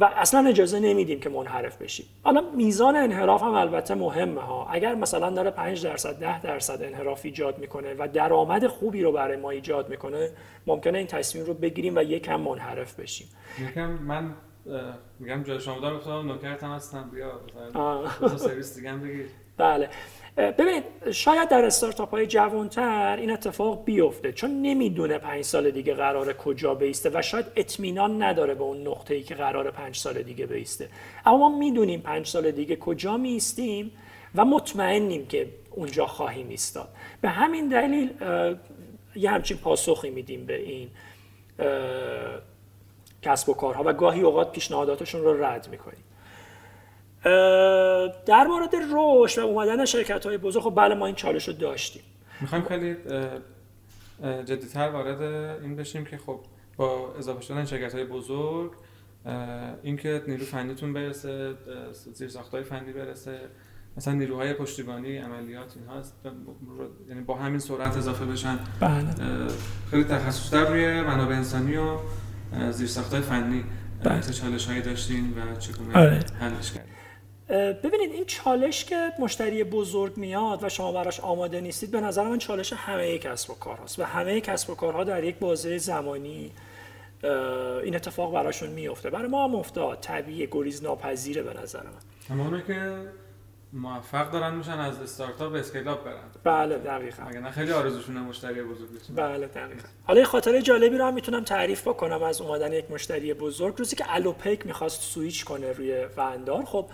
و اصلا اجازه نمیدیم که منحرف بشیم. حالا میزان انحراف هم البته مهمه ها. اگر مثلا داره 5 درصد 10 درصد انحراف ایجاد می‌کنه و درآمد خوبی رو برای ما ایجاد می‌کنه ممکنه این تصمیم رو بگیریم و یکم منحرف بشیم. یکم من میگم جای شما دارم افتادم نوکرت هم هستم بیا مثلا سرویس دیگه هم بگیر. بله. اه، ببینید شاید در استارتاپ های جوانتر این اتفاق بیفته چون نمی‌دونه پنج سال دیگه قرار کجا بیسته و شاید اطمینان نداره به اون نقطه ای که قرار پنج سال دیگه بیسته. اما ما می‌دونیم پنج سال دیگه کجا میستیم و مطمئنیم که اونجا خواهیم ایستاد. به همین دلیل یه همچین پاسخی میدیم به این کسب و کارها و گاهی اوقات پیشنهاداتشون رو رد می‌کنیم در مورد رشد و اومدن شرکت های بزرگ خب بله ما این چالش رو داشتیم. می‌خوایم خیلی جدیتر وارد این بشیم که خب با اضافه شدن شرکت های بزرگ اینکه نیرو فنیتون برسه زیر های فنی برسه مثلا نیروهای پشتیبانی عملیات اینها. یعنی با همین سرعت اضافه بشن. بله. خیلی تخصصتر روی منابع انسانی و زیر های فنی بله. چه چالش هایی داشتین و چگونه آره. حلش کردین ببینید این چالش که مشتری بزرگ میاد و شما براش آماده نیستید به نظر من چالش همه کسب و کار هست و همه کسب و کارها در یک بازه زمانی این اتفاق براشون میفته برای ما هم افتاد طبیعی گریز ناپذیره به نظر من اما که موفق دارن میشن از استارتاپ به scale-up برن. بله دقیقا. اگر نه خیلی آرزوشونه مشتری بزرگ بشن بله دقیقا. حالا یه خاطره جالبی رو هم می‌تونم تعریف بکنم از اومدن یک مشتری بزرگ. روزی که الوپیک می‌خواست سویچ کنه روی وندار خب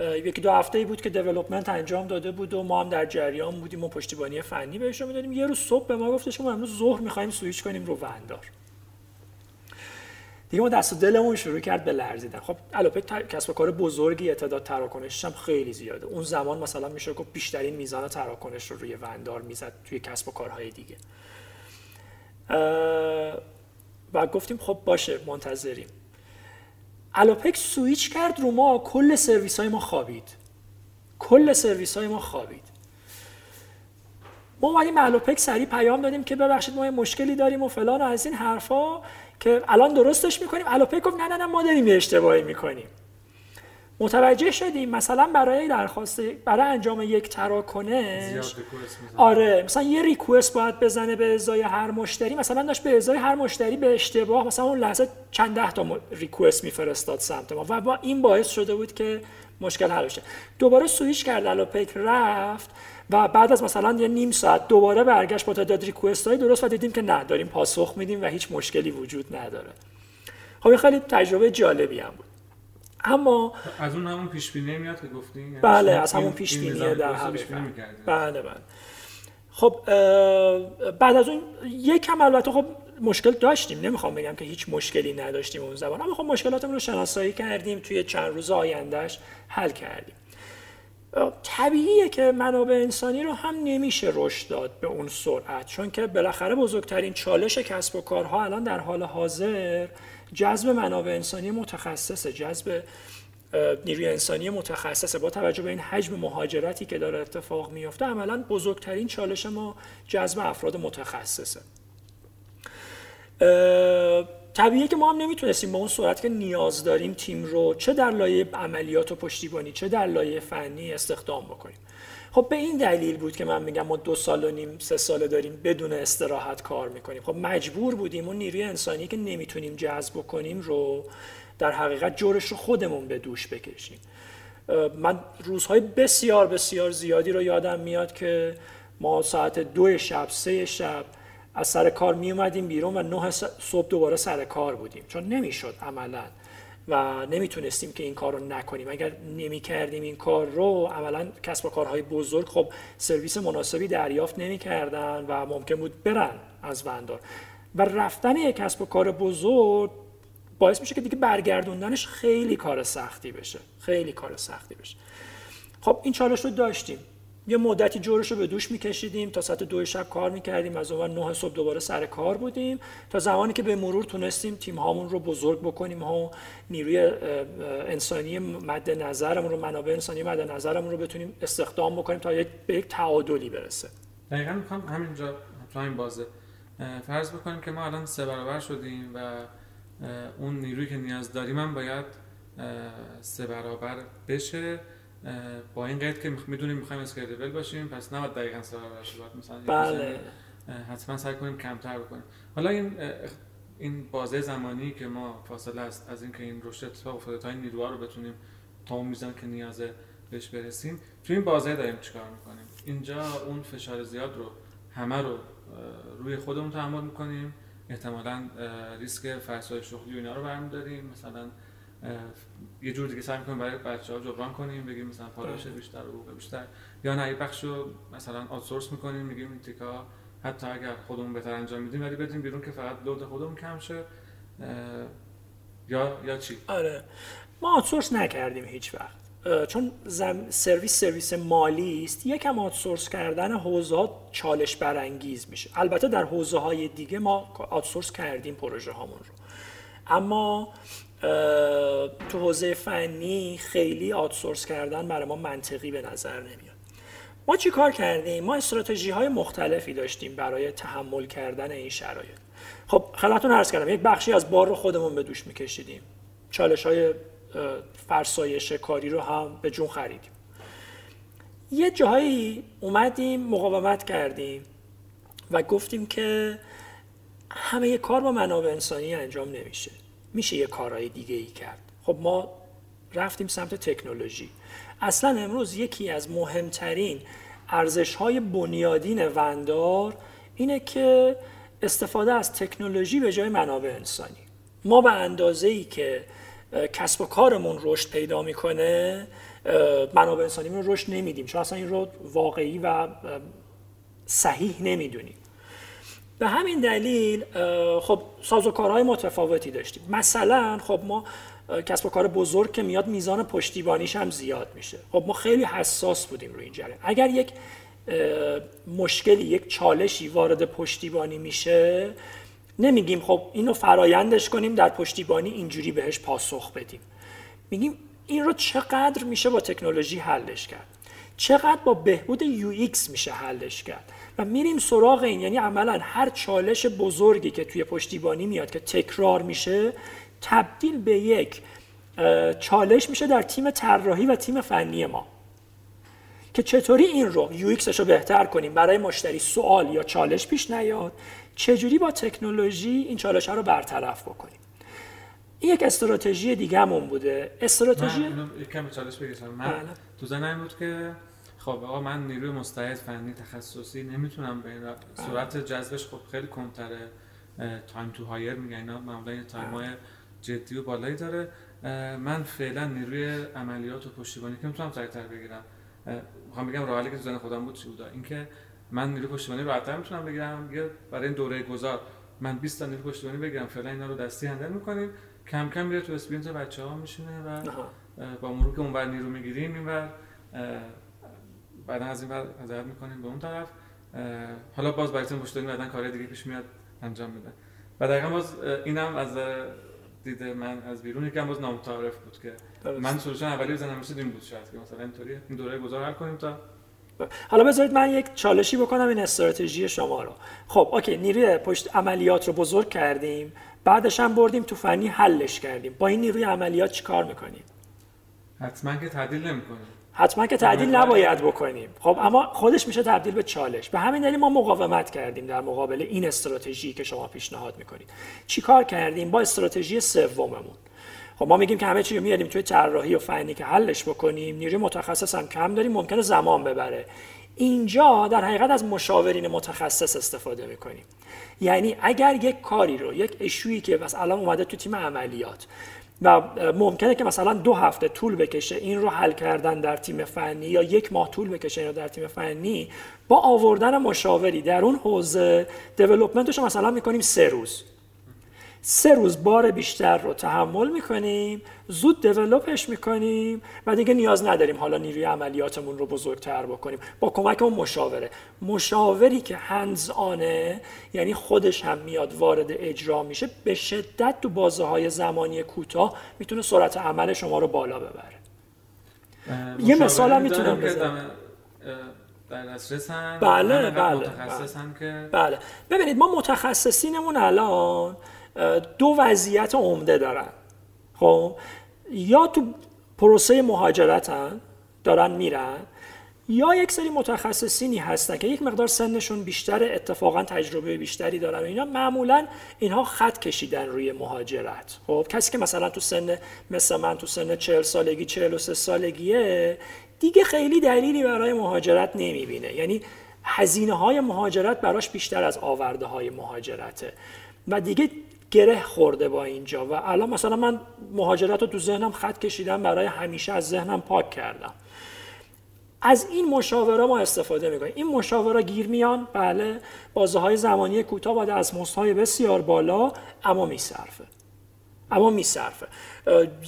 یکی دو هفته بود که development انجام داده بود و ما هم در جریان بودیم و پشتیبانی فنی بهش رو می‌دادیم. یه روز صبح به ما گفتش ما امروز ظهر می‌خوایم سویچ کنیم رو وندار. دیگه ما دست و دلمون شروع کرد به لرزیدن. خب تا- کسب و کار بزرگی تعداد تراکنشش هم خیلی زیاده. اون زمان مثلا میشه گفت بیشترین میزان تراکنش رو روی وندار می‌زد توی کسب و کارهای دیگه. و گفتیم خب باشه منتظریم. الوپک سویچ کرد رو ما کل سرویس های ما خوابید. کل سرویس های ما خوابید. ما اومدیم الوپک سریع پیام دادیم که ببخشید ما یه مشکلی داریم و فلان و از این حرفا. که الان درستش می‌کنیم. الوپک گفت نه نه نه ما داریم یه اشتباهی می‌کنیم. متوجه شدیم مثلا برای درخواست برای انجام یک تراکنش. آره مثلا یه ریکوست باید بزنه به ازای هر مشتری. مثلا داشت به ازای هر مشتری به اشتباه مثلا اون لحظه چند ده تا ریکوست میفرستاد سمت ما و با این باعث شده بود که مشکل حل بشه. دوباره سویش کرد الوپیک رفت. و بعد از مثلا یه نیم ساعت دوباره برگشت با تعداد ریکوست های درست و دیدیم که نه داریم پاسخ میدیم و هیچ مشکلی وجود نداره. خب این خیلی تجربه جالبی هم بود. اما از اون همون پیش بینی میاد که گفتین یعنی بله از همون پیش در بینی حقیقت. می‌کردین. بله بله. خب بعد از اون یکم البته خب مشکل داشتیم. نمی‌خوام بگم که هیچ مشکلی نداشتیم اون زبان اما خب مشکلاتمون رو شناسایی کردیم توی چند روز آیندهش حل کردیم. طبیعیه که منابع انسانی رو هم نمیشه رشد داد به اون سرعت چون که بالاخره بزرگترین چالش کسب و کارها الان در حال حاضر جذب منابع انسانی متخصصه جذب نیروی انسانی متخصصه. با توجه به این حجم مهاجرتی که داره اتفاق میفته عملا بزرگترین چالش ما جذب افراد متخصصه. طبیعیه که ما هم نمی‌تونستیم با اون سرعت که نیاز داریم تیم رو چه در لایه عملیات و پشتیبانی چه در لایه فنی استخدام بکنیم. خب به این دلیل بود که من میگم ما دو سال و نیم سه ساله داریم بدون استراحت کار می‌کنیم. خب مجبور بودیم اون نیروی انسانی که نمی‌تونیم جذب کنیم رو در حقیقت جورش رو خودمون به دوش بکشیم. من روزهای بسیار بسیار زیادی رو یادم میاد که ما ساعت دو شب سه شب از سر کار می اومدیم بیرون و نه صبح دوباره سر کار بودیم. چون نمی‌شد عملا و نمی‌تونستیم که این کار رو نکنیم. اگر نمی کردیم این کار رو عملا کسب و کارهای بزرگ خب سرویس مناسبی دریافت نمی کردن و ممکن بود برن از بندر. و رفتن یک کسب و کار بزرگ باعث میشه که دیگه برگردوندنش خیلی کار سختی بشه. خیلی کار سختی بشه. خب این چالش رو داشتیم. یه مدتی جورش رو به دوش میکشیدیم. تا ساعت دو شب کار می‌کردیم. از اون نه صبح دوباره سر کار بودیم. تا زمانی که به مرور تونستیم تیم هامون رو بزرگ بکنیم. ها نیروی انسانی مد نظرمون رو منابع انسانی مد نظرمون رو بتونیم استخدام بکنیم تا یک به یک تعادلی برسه. دقیقا می‌خوام همینجا همین بازه. فرض بکنیم که ما الان سه برابر شدیم و اون نیرویی که نیاز داریم هم باید سه برابر بشه. با این قید که می‌دونیم می‌خوایم اسکیلبل باشیم پس نباید دقیقا شه باید مثلا بله. حتما سعی کنیم کمتر بکنیم. حالا این این بازه زمانی که ما فاصله است از اینکه این رشد اتفاق افتاده تا این نیروها رو بتونیم تا اون میزان که نیازه بهش برسیم تو این بازه داریم چیکار می‌کنیم؟ اینجا اون فشار زیاد رو همه رو روی خودمون تحمل می‌کنیم. احتمالا ریسک فرسای شغلی و اینا رو برمیداریم. مثلا یه جور دیگه سعی می‌کنیم برای بچه ها جبران کنیم بگیم مثلا پاداش بیشتر و حقوق بیشتر. یا نه یه بخش رو مثلا آوتسورس می‌کنیم میگیم این تیکا حتی اگر خودمون بهتر انجام میدیم ولی بدیم بیرون که فقط لود خودمون کم شه. یا یا چی؟ آره. ما آتسورس نکردیم هیچ وقت. چون زم... سرویس سرویس مالی است. یکم آتسورس کردن حوزه ها چالش برانگیز میشه. البته در حوزه های دیگه ما آتسورس کردیم پروژه هامون رو. اما تو حوزه فنی خیلی آتسورس کردن برای ما منطقی به نظر نمیاد. ما چی کار کردیم؟ ما استراتژی های مختلفی داشتیم برای تحمل کردن این شرایط. خب خدمتتون عرض کردم یک بخشی از بار رو خودمون به دوش میکشیدیم. چالش های فرسایش کاری رو هم به جون خریدیم. یه جایی اومدیم مقاومت کردیم و گفتیم که همه کار با منابع انسانی انجام نمیشه. میشه یه کارهای دیگه ای کرد. خب ما رفتیم سمت تکنولوژی. اصلا امروز یکی از مهمترین ارزش های بنیادین وندار اینه که استفاده از تکنولوژی به جای منابع انسانی. ما به اندازه ای که کسب و کارمون رشد پیدا می‌کنه منابع انسانی رو رشد نمیدیم. چون اصلا این رو واقعی و صحیح نمی‌دونیم. به همین دلیل خب سازوکارهای متفاوتی داشتیم. مثلا خب ما کسب و کار بزرگ که میاد میزان پشتیبانیش هم زیاد میشه. خب ما خیلی حساس بودیم روی این جریان. اگر یک مشکلی یک چالشی وارد پشتیبانی میشه نمیگیم خب اینو فرایندش کنیم در پشتیبانی اینجوری بهش پاسخ بدیم. میگیم این رو چقدر میشه با تکنولوژی حلش کرد؟ چقدر با بهبود UX میشه حلش کرد؟ و میریم سراغ این یعنی عملا هر چالش بزرگی که توی پشتیبانی میاد که تکرار میشه تبدیل به یک چالش میشه در تیم طراحی و تیم فنی ما. که چطوری این رو یو رو بهتر کنیم برای مشتری سوال یا چالش پیش نیاد چجوری با تکنولوژی این چالش ها رو برطرف بکنیم؟ این یک استراتژی دیگه همون بوده. استراتژی من کم چالش بگیرم. من بله. تو ذهنم بود که خب آقا من نیروی مستعد فنی تخصصی نمی‌تونم به این صورت جذبش خب خیلی کمتره. time to hire میگن اینا معمولا time های جدی و بالایی داره. من فعلا نیروی عملیات و پشتیبانی که می‌تونم سریعتر بگیرم. می‌خوام بگم راه که تو ذهن خودم بود چی بود اینکه من نیروی پشتیبانی راحت‌تر می‌تونم بگیرم یا برای این دوره گذار من 20 تا نیروی پشتیبانی بگیرم فعلا اینا رو دستی handle می‌کنیم. کم کم میره تو sprint بچه ها میشینه و با مرور که اونور نیرو می‌گیریم اینور بعدا از این ور حضرت می‌کنیم به اون طرف. حالا باز تیم پشتیبانی بعدا کار دیگه پیش میاد انجام میده. و دقیقا باز اینم از دید من از بیرون. یکم باز نامتعارف بود که من solution اولی بزنم مثل این بود شاید که مثلا اینطوری این دوره گذار حل کنیم تا حالا بذارید من یک چالشی بکنم این استراتژی شما رو. خب اوکی نیروی پشت عملیات رو بزرگ کردیم. بعدش هم بردیم تو فنی حلش کردیم. با این نیروی عملیات چیکار می‌کنیم حتما که تعدیل نمی‌کنیم. حتما که تعدیل نباید بکنیم. خب اما خودش میشه تبدیل به چالش. به همین دلیل ما مقاومت کردیم در مقابل این استراتژی که شما پیشنهاد می‌کنید. چیکار کردیم؟ با استراتژی سوممون. خب ما میگیم که همه چی رو میاریم توی طراحی و فنی که حلش بکنیم. نیروی متخصص هم کم داریم ممکنه زمان ببره. اینجا در حقیقت از مشاورین متخصص استفاده می‌کنیم. یعنی اگر یک کاری رو یک اشویی که بس الان اومده تو تیم عملیات و ممکنه که مثلا دو هفته طول بکشه این رو حل کردن در تیم فنی یا یک ماه طول بکشه این رو در تیم فنی با آوردن مشاوری در اون حوزه دیولپمنتش مثلا می‌کنیم سه روز. سه روز بار بیشتر رو تحمل می‌کنیم زود دیولوپش می‌کنیم و دیگه نیاز نداریم حالا نیروی عملیاتمون رو بزرگتر بکنیم. با کمک اون مشاوره. مشاوری که هنز آنه یعنی خودش هم میاد وارد اجرا میشه به شدت تو بازه های زمانی کوتاه می‌تونه سرعت عمل شما رو بالا ببره. یه مثال هم می‌تونم بزنم. در دسترس بله بله بله. بله. ببینید ما متخصصینمون الان دو وضعیت عمده دارن. خب یا تو پروسه مهاجرتن دارن میرن یا یک سری متخصصینی هستن که یک مقدار سنشون بیشتر اتفاقا تجربه بیشتری دارن اینا. معمولا اینها خط کشیدن روی مهاجرت. خب کسی که مثلا تو سن مثل من تو سن 40 سالگی 43 سالگیه دیگه خیلی دلیلی برای مهاجرت نمی‌بینه. یعنی هزینه های مهاجرت براش بیشتر از آورده های مهاجرته. و دیگه گره خورده با اینجا و الان مثلا من مهاجرت رو تو ذهنم خط کشیدم برای همیشه از ذهنم پاک کردم. از این مشاوره ما استفاده می‌کنیم. این مشاوره گیر میان بله بازه های زمانی کوتاه با دستمزد های بسیار بالا اما میصرفه. اما میصرفه.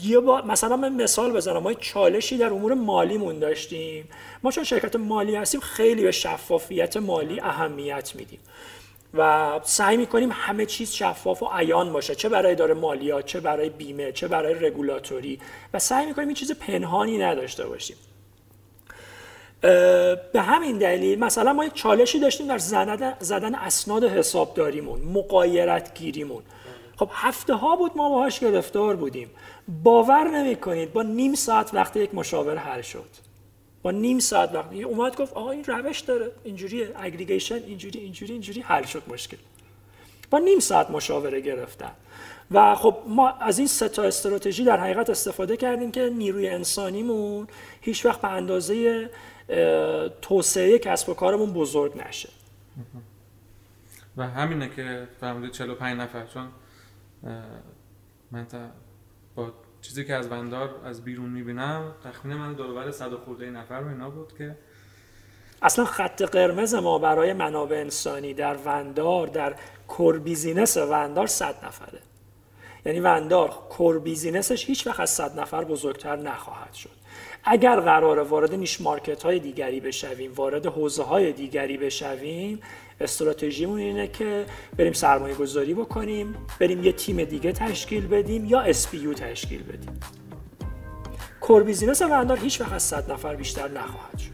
یه با مثلا من مثال بزنم. ما چالشی در امور مالیمون داشتیم. ما چون شرکت مالی هستیم خیلی به شفافیت مالی اهمیت میدیم. و سعی می‌کنیم همه چیز شفاف و عیان باشه. چه برای اداره مالیات چه برای بیمه چه برای رگولاتوری. و سعی می‌کنیم این چیز پنهانی نداشته باشیم. به همین دلیل مثلا ما یک چالشی داشتیم در زدن, زدن اسناد حسابداریمون مقایرت گیریمون خب هفته ها بود ما باهاش گرفتار بودیم. باور نمی‌کنید با نیم ساعت وقت یک مشاور حل شد. با نیم ساعت وقت. اومد گفت آقا این روش داره. اینجوریه. اگریگیشن اینجوری اینجوری اینجوری حل شد مشکل. با نیم ساعت مشاوره گرفتن. و خب ما از این سه تا استراتژی در حقیقت استفاده کردیم که نیروی انسانیمون هیچ وقت به اندازه توسعه کسب و کارمون بزرگ نشه. و همینه که فرمودید 45 نفر. چون من تا با چیزی که از وندار از بیرون می‌بینم تخمین من دور و بر صد و خورده نفر و اینا بود که اصلا خط قرمز ما برای منابع انسانی در وندار در core business وندار صد نفره. یعنی وندار core business ش هیچ وقت از صد نفر بزرگتر نخواهد شد. اگر قراره وارد niche market های دیگری بشویم وارد حوزه های دیگری بشویم استراتژیمون اینه که بریم سرمایه گذاری بکنیم بریم یه تیم دیگه تشکیل بدیم یا اسپیو تشکیل بدیم. کور بیزینس وندار هیچ وقت از 100 نفر بیشتر نخواهد شد.